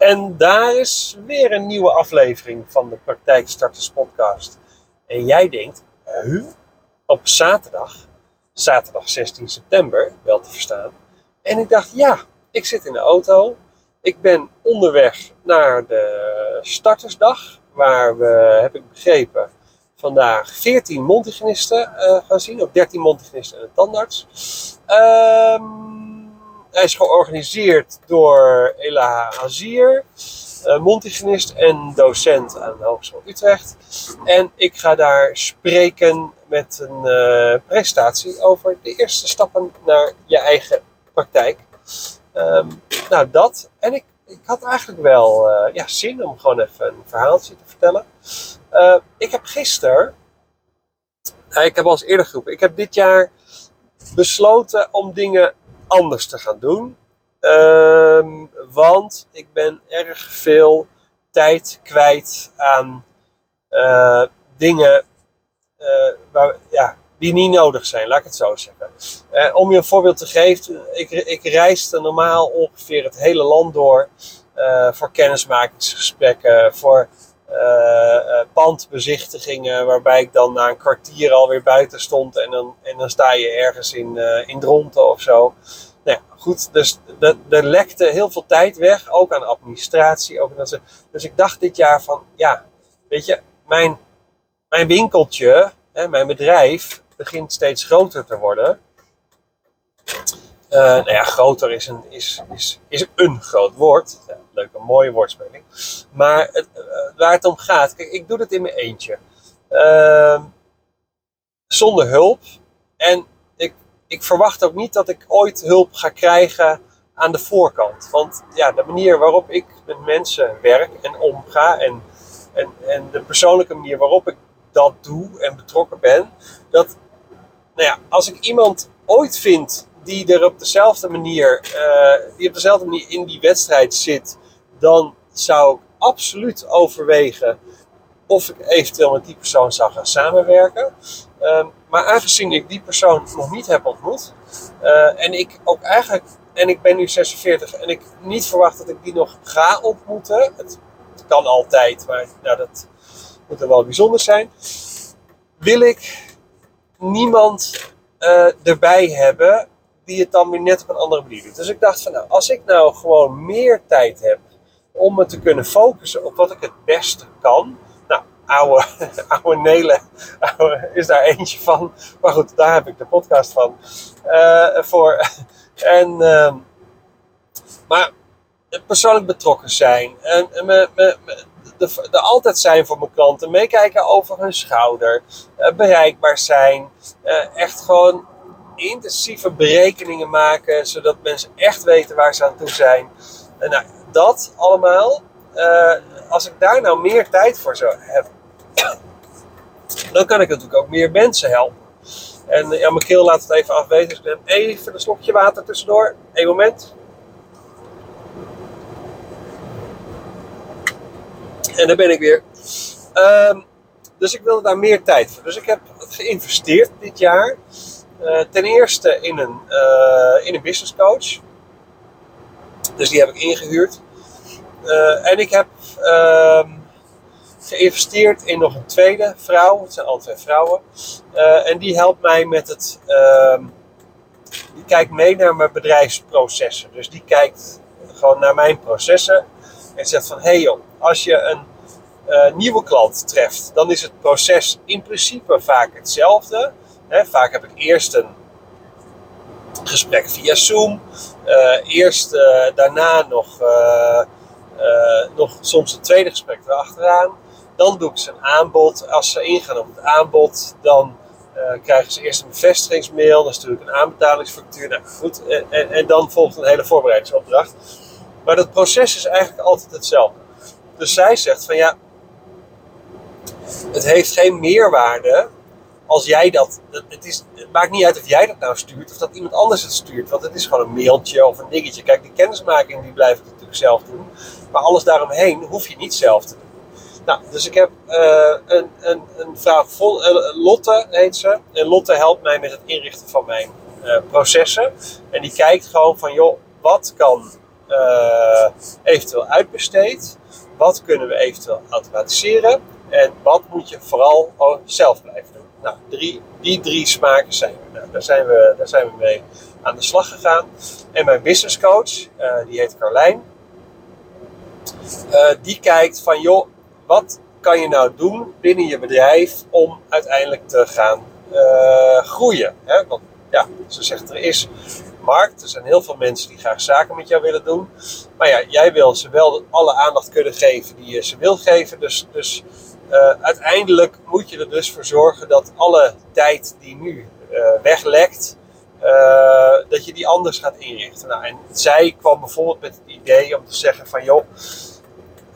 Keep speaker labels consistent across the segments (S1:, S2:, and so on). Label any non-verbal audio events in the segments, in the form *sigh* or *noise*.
S1: En daar is weer een nieuwe aflevering van de Praktijkstarters podcast. En jij denkt, huh? op zaterdag, zaterdag 16 september, wel te verstaan. En ik dacht, ja, ik zit in de auto. Ik ben onderweg naar de startersdag, waar we, heb ik begrepen, vandaag 14 mondhygiënisten uh, gaan zien. Ook 13 mondhygiënisten en een tandarts. Ehm hij is georganiseerd door Ela Hazier, uh, mondhygiënist en docent aan de Hogeschool Utrecht. En ik ga daar spreken met een uh, presentatie over de eerste stappen naar je eigen praktijk. Um, nou, dat. En ik, ik had eigenlijk wel uh, ja, zin om gewoon even een verhaaltje te vertellen. Ik heb gisteren, ik heb al eens eerder geroepen, ik heb dit jaar besloten om dingen anders te gaan doen. Um, want ik ben erg veel tijd kwijt aan uh, dingen uh, waar, ja, die niet nodig zijn, laat ik het zo zeggen. Uh, om je een voorbeeld te geven, ik, ik reisde normaal ongeveer het hele land door voor kennismakingsgesprekken, voor pandbezichtigingen, waarbij ik dan na een kwartier alweer buiten stond en dan, en dan sta je ergens in, in Dronten of zo. Nou ja, goed, dus er lekte heel veel tijd weg, ook aan administratie. Ook aan dus ik dacht dit jaar van, ja, weet je, mijn, mijn winkeltje, hè, mijn bedrijf, begint steeds groter te worden. Uh, nou ja, groter is een, is, is, is een groot woord. Ja, leuke, mooie woordspeling. Maar het, uh, waar het om gaat, kijk, ik doe het in mijn eentje. Uh, zonder hulp. En ik verwacht ook niet dat ik ooit hulp ga krijgen aan de voorkant. Want ja, de manier waarop ik met mensen werk en omga en, en, en de persoonlijke manier waarop ik dat doe en betrokken ben, dat, nou ja, als ik iemand ooit vind die er op dezelfde manier, uh, die op dezelfde manier in die wedstrijd zit, dan zou ik absoluut overwegen of ik eventueel met die persoon zou gaan samenwerken. Um, maar aangezien ik die persoon nog niet heb ontmoet, uh, en ik ook eigenlijk, en ik ben nu 46 en ik niet verwacht dat ik die nog ga ontmoeten. Het, het kan altijd, maar nou, dat moet er wel bijzonder zijn. Wil ik niemand uh, erbij hebben die het dan weer net op een andere manier doet. Dus ik dacht van nou, als ik nou gewoon meer tijd heb om me te kunnen focussen op wat ik het beste kan oude, oude Nelen is daar eentje van. Maar goed, daar heb ik de podcast van. Uh, voor. *laughs* En, uh, maar persoonlijk betrokken zijn. En, en de, de, altijd zijn voor mijn klanten. Meekijken over hun schouder. Uh, bereikbaar zijn. Uh, echt gewoon intensieve berekeningen maken. Zodat mensen echt weten waar ze aan toe zijn. En nou, dat allemaal. als ik daar nou meer tijd voor zou hebben *coughs* dan kan ik natuurlijk ook meer mensen helpen. En ja, laat het even afweten. Dus ik neem even een slokje water tussendoor. Eén moment. En dan ben ik weer. Um, dus ik wilde daar meer tijd voor. Dus ik heb geïnvesteerd dit jaar. Uh, ten eerste in een, uh, in een business coach. Dus die heb ik ingehuurd. Uh, en ik heb ehm, geïnvesteerd in nog een tweede vrouw. Het zijn al twee vrouwen. En die helpt mij met het. Uh, die kijkt mee naar mijn bedrijfsprocessen. Dus die kijkt gewoon naar mijn processen. En zegt van: hé hey joh, als je een nieuwe klant treft, dan is het proces in principe vaak hetzelfde. Vaak heb ik eerst een gesprek via Zoom. Uh, eerst daarna nog, nog soms een tweede gesprek erachteraan. Dan doe ik ze een aanbod. Als ze ingaan op het aanbod, dan krijgen ze eerst een bevestigingsmail. Dan stuur ik een aanbetalingsfactuur. Nou, goed. En, en, dan volgt een hele voorbereidingsopdracht. Maar dat proces is eigenlijk altijd hetzelfde. Dus zij zegt van ja, het heeft geen meerwaarde als jij dat. Het, is, maakt niet uit of jij dat nou stuurt of dat iemand anders het stuurt. Want het is gewoon een mailtje of een dingetje. Kijk, die kennismaking die blijf ik natuurlijk zelf doen. Maar alles daaromheen hoef je niet zelf te doen. Nou, dus ik heb uh, een, een, een vol, uh, Lotte heet ze. En Lotte helpt mij met het inrichten van mijn uh, processen. En die kijkt gewoon van, joh, wat kan eh, eventueel uitbesteed? Wat kunnen we eventueel automatiseren? En wat moet je vooral zelf blijven doen? Nou, drie, die drie smaken zijn. Nou, daar, zijn we daar zijn we mee aan de slag gegaan. En mijn business coach, uh, die heet Carlijn, uh, die kijkt van joh, wat kan je nou doen binnen je bedrijf om uiteindelijk te gaan uh, groeien? Hè? Want ja, ze zegt er is markt. Er zijn heel veel mensen die graag zaken met jou willen doen. Maar ja, jij wil ze wel alle aandacht kunnen geven die je ze wil geven. Dus, dus uh, uiteindelijk moet je er dus voor zorgen dat alle tijd die nu uh, weglekt, uh, dat je die anders gaat inrichten. Nou, en zij kwam bijvoorbeeld met het idee om te zeggen van joh,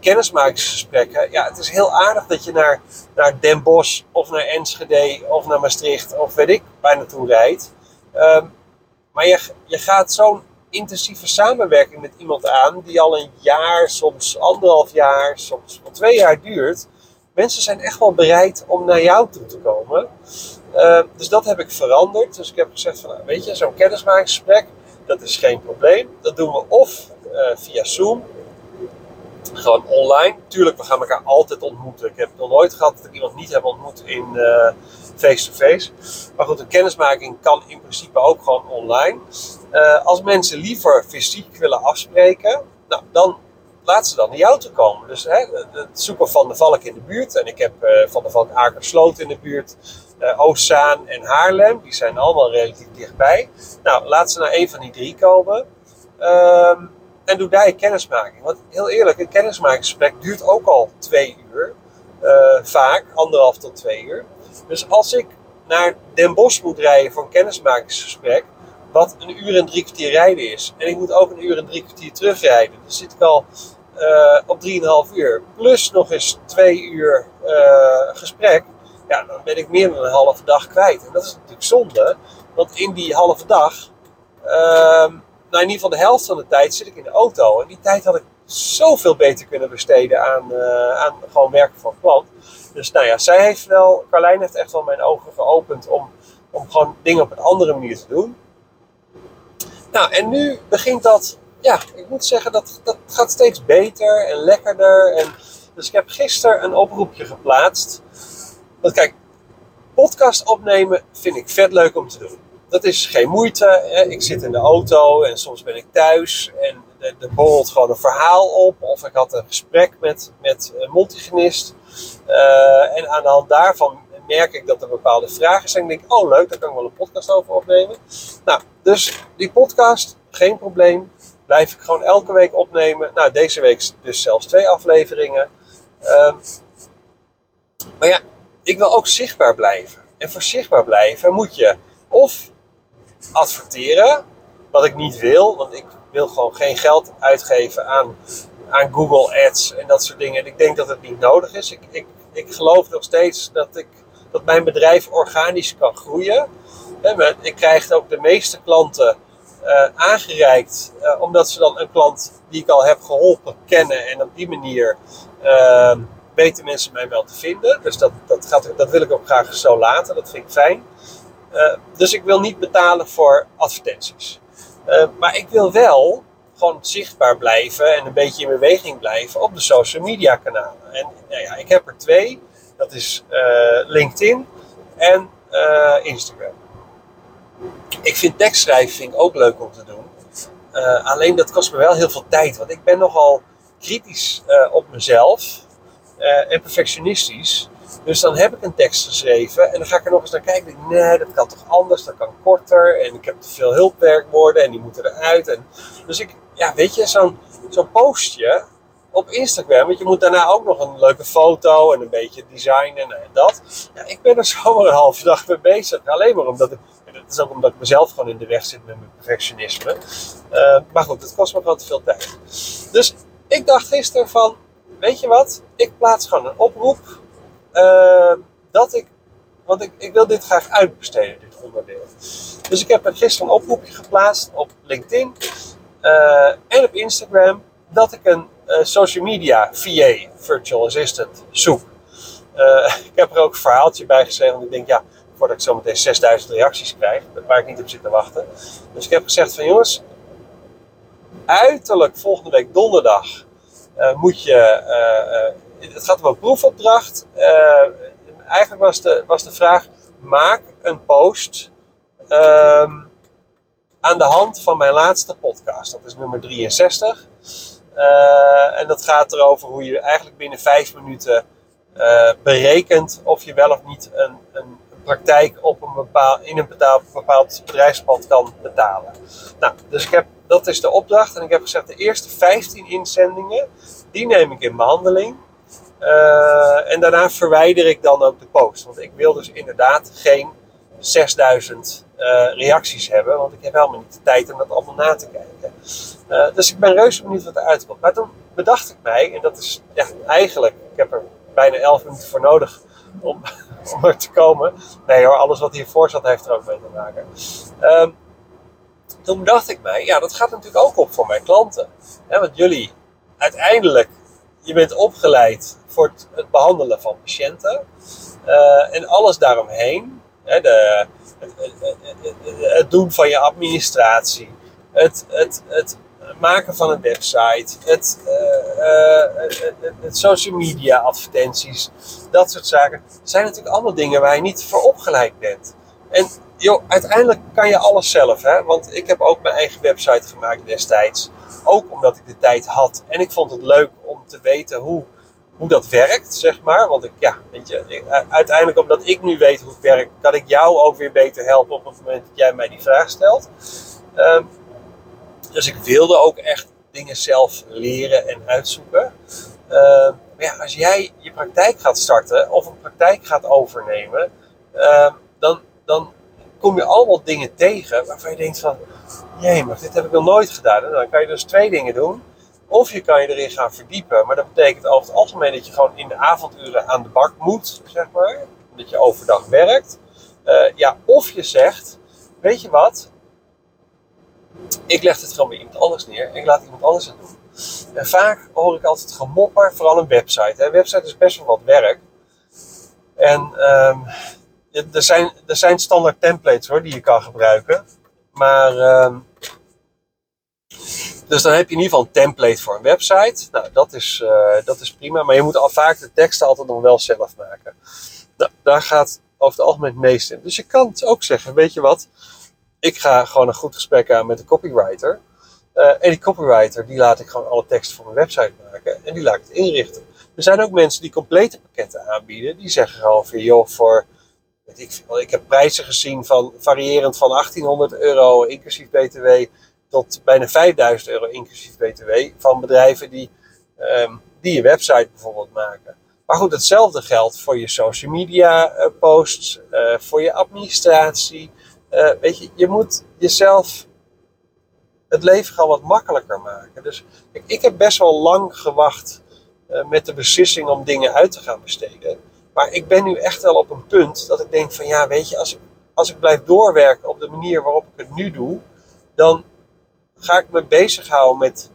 S1: kennismakingsgesprekken. Ja, het is heel aardig dat je naar, naar Den Bosch of naar Enschede of naar Maastricht of weet ik waar naartoe rijdt. Um, maar je, je gaat zo'n intensieve samenwerking met iemand aan die al een jaar, soms anderhalf jaar, soms twee jaar duurt. Mensen zijn echt wel bereid om naar jou toe te komen. Uh, dus dat heb ik veranderd. Dus ik heb gezegd van, nou, weet je, zo'n kennismakingsgesprek, dat is geen probleem. Dat doen we of uh, via Zoom, gewoon online. Tuurlijk, we gaan elkaar altijd ontmoeten. Ik heb nog nooit gehad dat ik iemand niet heb ontmoet in uh, face-to-face. Maar goed, een kennismaking kan in principe ook gewoon online. Uh, als mensen liever fysiek willen afspreken, nou, dan laat ze dan naar jou te komen. Dus hè, het zoeken van de Valk in de buurt. En ik heb uh, van de Valk Akersloot in de buurt. Uh, Oostzaan en Haarlem. Die zijn allemaal relatief dichtbij. Nou, laat ze naar een van die drie komen. Uh, en doe daar je kennismaking. Want heel eerlijk, een kennismakingsgesprek duurt ook al twee uur. Uh, vaak, anderhalf tot twee uur. Dus als ik naar Den Bosch moet rijden voor een kennismakingsgesprek, wat een uur en drie kwartier rijden is, en ik moet ook een uur en drie kwartier terugrijden, dan zit ik al uh, op 3,5 uur. Plus nog eens twee uur uh, gesprek, ja, dan ben ik meer dan een halve dag kwijt. En dat is natuurlijk zonde, want in die halve dag, uh, nou in ieder geval de helft van de tijd, zit ik in de auto. En die tijd had ik zoveel beter kunnen besteden aan, uh, aan gewoon werken van klant. Dus nou ja, zij heeft wel, Carlijn heeft echt wel mijn ogen geopend om, om gewoon dingen op een andere manier te doen. Nou, en nu begint dat, ja, ik moet zeggen, dat, dat gaat steeds beter en lekkerder. En, dus ik heb gisteren een oproepje geplaatst. Want kijk, podcast opnemen vind ik vet leuk om te doen. Dat is geen moeite. Hè. Ik zit in de auto en soms ben ik thuis en er borrelt gewoon een verhaal op. Of ik had een gesprek met, met een multigenist. Uh, en aan de hand daarvan merk ik dat er bepaalde vragen zijn. En denk ik, oh leuk, daar kan ik wel een podcast over opnemen. Nou, dus die podcast, geen probleem. Blijf ik gewoon elke week opnemen. Nou, deze week dus zelfs twee afleveringen. Uh, maar ja, ik wil ook zichtbaar blijven. En voor zichtbaar blijven moet je of adverteren, wat ik niet wil, want ik wil gewoon geen geld uitgeven aan, aan Google Ads en dat soort dingen. En ik denk dat het niet nodig is. Ik, ik, ik geloof nog steeds dat, ik, dat mijn bedrijf organisch kan groeien. Ik krijg ook de meeste klanten aangereikt, uh, omdat ze dan een klant die ik al heb geholpen kennen en op die manier uh, weten mensen mij wel te vinden. Dus dat, dat, gaat, dat wil ik ook graag zo laten, dat vind ik fijn. Uh, dus ik wil niet betalen voor advertenties. Maar ik wil wel gewoon zichtbaar blijven en een beetje in beweging blijven op de social media kanalen. En nou ja, ik heb er twee. Dat is LinkedIn en Instagram. Ik vind ik ook leuk om te doen. alleen dat kost me wel heel veel tijd. Want ik ben nogal kritisch op mezelf en perfectionistisch. Dus dan heb ik een tekst geschreven en dan ga ik er nog eens naar kijken. Denk, nee, dat kan toch anders, dat kan korter. En ik heb te veel hulpwerkwoorden en die moeten eruit. En, dus ik, ja, weet je, zo'n zo'n postje op Instagram. Want je moet daarna ook nog een leuke foto en een beetje design en, dat. Ik ben er zomaar een halve dag mee bezig. Alleen maar omdat ik, dat is ook omdat ik mezelf gewoon in de weg zit met mijn perfectionisme. Uh, maar goed, het kost me gewoon te veel tijd. Dus ik dacht gisteren van, weet je wat? Ik plaats gewoon een oproep uh, dat ik, want ik, ik wil dit graag uitbesteden, dit onderdeel. Dus ik heb er gisteren een oproepje geplaatst op LinkedIn uh, en op Instagram dat ik een social media VA, virtual assistant, zoek. *laughs* ik heb er ook een verhaaltje bij geschreven, want ik denk ja, voordat ik zometeen 6000 reacties krijg, waar ik niet op zit te wachten. Dus ik heb gezegd van jongens, uiterlijk volgende week donderdag moet je. het gaat om een proefopdracht. eigenlijk was de, was de vraag: maak een post. Ehm, aan de hand van mijn laatste podcast. Dat is nummer 63. en dat gaat erover hoe je eigenlijk binnen vijf minuten berekent of je wel of niet een, een praktijk op een bepaal, in een bepaald, bedrijfspad kan betalen. Nou, dus ik heb, dat is de opdracht. En ik heb gezegd, de eerste 15 inzendingen, die neem ik in behandeling. Uh, en daarna verwijder ik dan ook de post. Want ik wil dus inderdaad geen 6000 uh, eh, reacties hebben. Want ik heb helemaal niet de tijd om dat allemaal na te kijken. Uh, dus ik ben reuze benieuwd wat eruit komt. Maar toen bedacht ik mij, en dat is ja, eigenlijk, ik heb er bijna 11 minuten voor nodig om, *laughs* om er te komen. Nee hoor, alles wat hiervoor zat heeft er ook mee te maken. Um, toen dacht ik mij, ja, dat gaat natuurlijk ook op voor mijn klanten. want jullie, uiteindelijk, je bent opgeleid voor het, behandelen van patiënten. Uh, en alles daaromheen. De, het, het, het, doen van je administratie. Het, het, het maken van een website, het, uh, het, social media advertenties, dat soort zaken. zijn natuurlijk allemaal dingen waar je niet voor opgeleid bent. En joh, uiteindelijk kan je alles zelf. Hè? Want ik heb ook mijn eigen website gemaakt destijds. Ook omdat ik de tijd had. En ik vond het leuk om te weten hoe, hoe dat werkt, zeg maar. Want ik, ja, weet je, uiteindelijk omdat ik nu weet hoe het werkt, kan ik jou ook weer beter helpen op het moment dat jij mij die vraag stelt. Ehm, dus ik wilde ook echt dingen zelf leren en uitzoeken. Uh, maar ja, als jij je praktijk gaat starten of een praktijk gaat overnemen, uh, dan, dan kom je allemaal dingen tegen waarvan je denkt van, jee, maar dit heb ik nog nooit gedaan. Dan kan je dus twee dingen doen. Of je kan je erin gaan verdiepen, maar dat betekent over het algemeen dat je gewoon in de avonduren aan de bak moet, zeg maar. Dat je overdag werkt. Uh, ja, of je zegt, weet je wat, ik leg het gewoon bij iemand anders neer en ik laat iemand anders het doen. En vaak hoor ik altijd gemopper, vooral een website. Een website is best wel wat werk. En um, er, zijn, er zijn standaard templates hoor, die je kan gebruiken. Maar, um, dus dan heb je in ieder geval een template voor een website. Nou, dat is, uh, dat is prima. Maar je moet al vaak de teksten altijd nog wel zelf maken. Nou, daar gaat over het algemeen het meest in. Dus je kan het ook zeggen, weet je wat ik ga gewoon een goed gesprek aan met de copywriter. Uh, en die copywriter, die laat ik gewoon alle teksten voor mijn website maken. En die laat ik het inrichten. Er zijn ook mensen die complete pakketten aanbieden. Die zeggen gewoon van, joh, voor... Weet ik, ik heb prijzen gezien van variërend van 1800 euro inclusief btw... tot bijna 5000 euro inclusief btw. Van bedrijven die, um, die je website bijvoorbeeld maken. Maar goed, hetzelfde geldt voor je social media uh, posts, uh, voor je administratie... Uh, weet je, je moet jezelf het leven gewoon wat makkelijker maken. Dus ik, ik heb best wel lang gewacht uh, met de beslissing om dingen uit te gaan besteden. Maar ik ben nu echt wel op een punt dat ik denk van ja, weet je, als ik, als ik blijf doorwerken op de manier waarop ik het nu doe, dan ga ik me bezighouden met,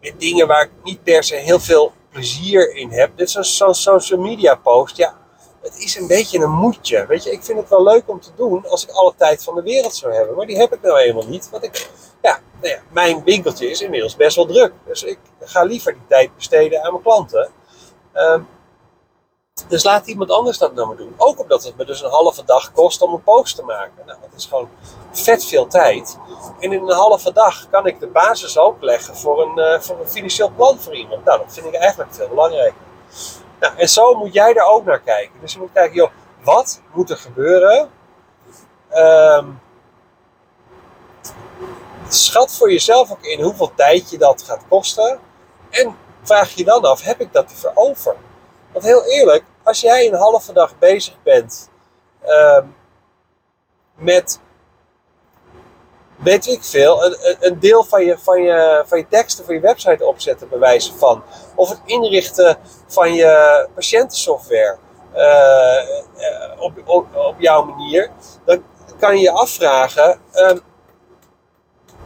S1: met dingen waar ik niet per se heel veel plezier in heb. Dit is zo'n social media post. Ja, het is een beetje een moedje. Weet je, ik vind het wel leuk om te doen als ik alle tijd van de wereld zou hebben. Maar die heb ik nou eenmaal niet. Want ik, ja, nou ja, mijn winkeltje is inmiddels best wel druk. Dus ik ga liever die tijd besteden aan mijn klanten. Um, dus laat iemand anders dat nou maar doen. Ook omdat het me dus een halve dag kost om een post te maken. Nou, dat is gewoon vet veel tijd. En in een halve dag kan ik de basis ook leggen voor een, uh, voor een financieel plan voor iemand. Nou, dat vind ik eigenlijk veel belangrijker. Nou, en zo moet jij er ook naar kijken. Dus je moet kijken, joh, wat moet er gebeuren? Um, schat voor jezelf ook in hoeveel tijd je dat gaat kosten. En vraag je dan af, heb ik dat ervoor over? Want heel eerlijk, als jij een halve dag bezig bent um, met weet ik veel, een, een deel van je, van, je, van je teksten voor je website opzetten, bij wijze van. Of het inrichten van je patiëntensoftware uh, op, op, op jouw manier. Dan kan je je afvragen, um,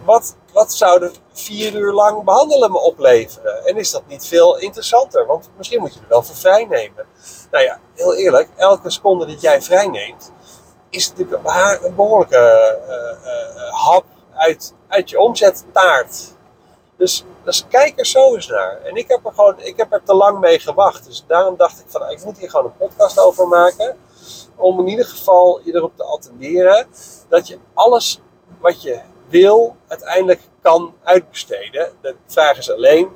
S1: wat, wat zou de vier uur lang behandelen me opleveren? En is dat niet veel interessanter? Want misschien moet je er wel voor vrij nemen. Nou ja, heel eerlijk, elke seconde dat jij vrij neemt, is natuurlijk een behoorlijke uh, hap uit, uit je omzettaart. Dus, dus kijk er zo eens naar. En ik heb er gewoon, ik heb er te lang mee gewacht. Dus daarom dacht ik van, nou, ik moet hier gewoon een podcast over maken. Om in ieder geval je erop te attenderen dat je alles wat je wil uiteindelijk kan uitbesteden. De vraag is alleen,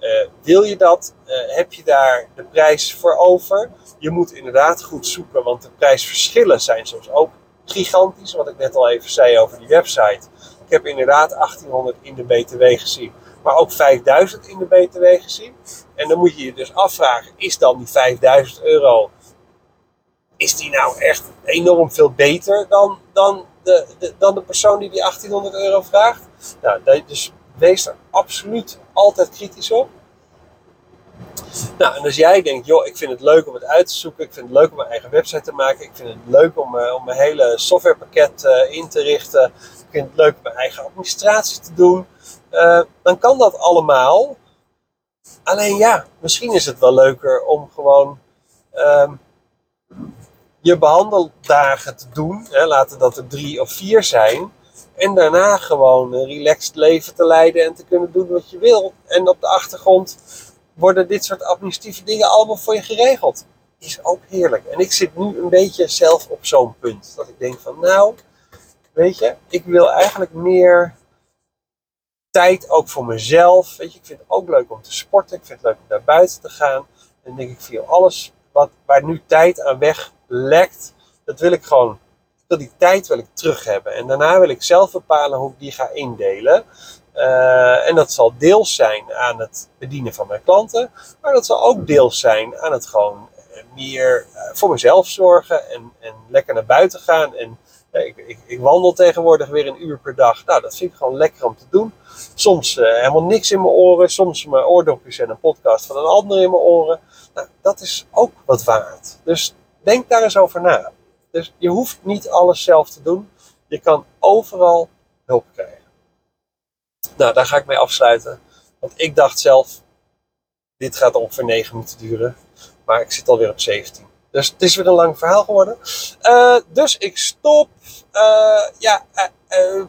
S1: uh, wil je dat? Uh, heb je daar de prijs voor over? Je moet inderdaad goed zoeken, want de prijsverschillen zijn soms ook gigantisch. Wat ik net al even zei over die website. Ik heb inderdaad 1800 in de BTW gezien, maar ook 5000 in de BTW gezien. En dan moet je je dus afvragen: is dan die 5000 euro, is die nou echt enorm veel beter dan, dan, de, dan de persoon die die 1800 euro vraagt? Nou, dus wees er absoluut altijd kritisch op. Nou, en als jij denkt, joh, ik vind het leuk om het uit te zoeken, ik vind het leuk om mijn eigen website te maken, ik vind het leuk om, uh, om mijn hele softwarepakket uh, in te richten, ik vind het leuk om mijn eigen administratie te doen, uh, dan kan dat allemaal. Alleen ja, misschien is het wel leuker om gewoon um, je behandeldagen te doen, hè, laten dat er drie of vier zijn, en daarna gewoon een relaxed leven te leiden en te kunnen doen wat je wil. En op de achtergrond worden dit soort administratieve dingen allemaal voor je geregeld. Is ook heerlijk. En ik zit nu een beetje zelf op zo'n punt. Dat ik denk van nou, weet je, ik wil eigenlijk meer tijd ook voor mezelf. Weet je, ik vind het ook leuk om te sporten. Ik vind het leuk om naar buiten te gaan. En denk ik, via alles wat, waar nu tijd aan weg lekt, dat wil ik gewoon wil die tijd wil ik terug hebben. En daarna wil ik zelf bepalen hoe ik die ga indelen. Uh, en dat zal deels zijn aan het bedienen van mijn klanten, maar dat zal ook deels zijn aan het gewoon eh, meer uh, voor mezelf zorgen en, en lekker naar buiten gaan. En ik, ik, ik, wandel tegenwoordig weer een uur per dag. Nou, dat vind ik gewoon lekker om te doen. Soms helemaal niks in mijn oren, soms mijn oordopjes en een podcast van een ander in mijn oren. Nou, dat is ook wat waard. Dus denk daar eens over na. Dus je hoeft niet alles zelf te doen. Je kan overal hulp krijgen. Nou, daar ga ik mee afsluiten. Want ik dacht zelf, dit gaat ongeveer 9 minuten duren. Maar ik zit alweer op 17. Dus het is weer een lang verhaal geworden. Uh, dus ik stop. Uh, ja, uh,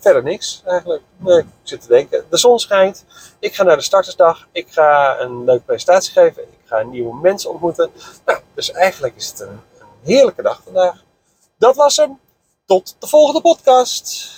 S1: verder niks eigenlijk. Ik zit te denken. De zon schijnt. Ik ga naar de startersdag. Ik ga een leuke presentatie geven. Ik ga nieuwe mensen ontmoeten. Nou, dus eigenlijk is het een heerlijke dag vandaag. Dat was hem. Tot de volgende podcast.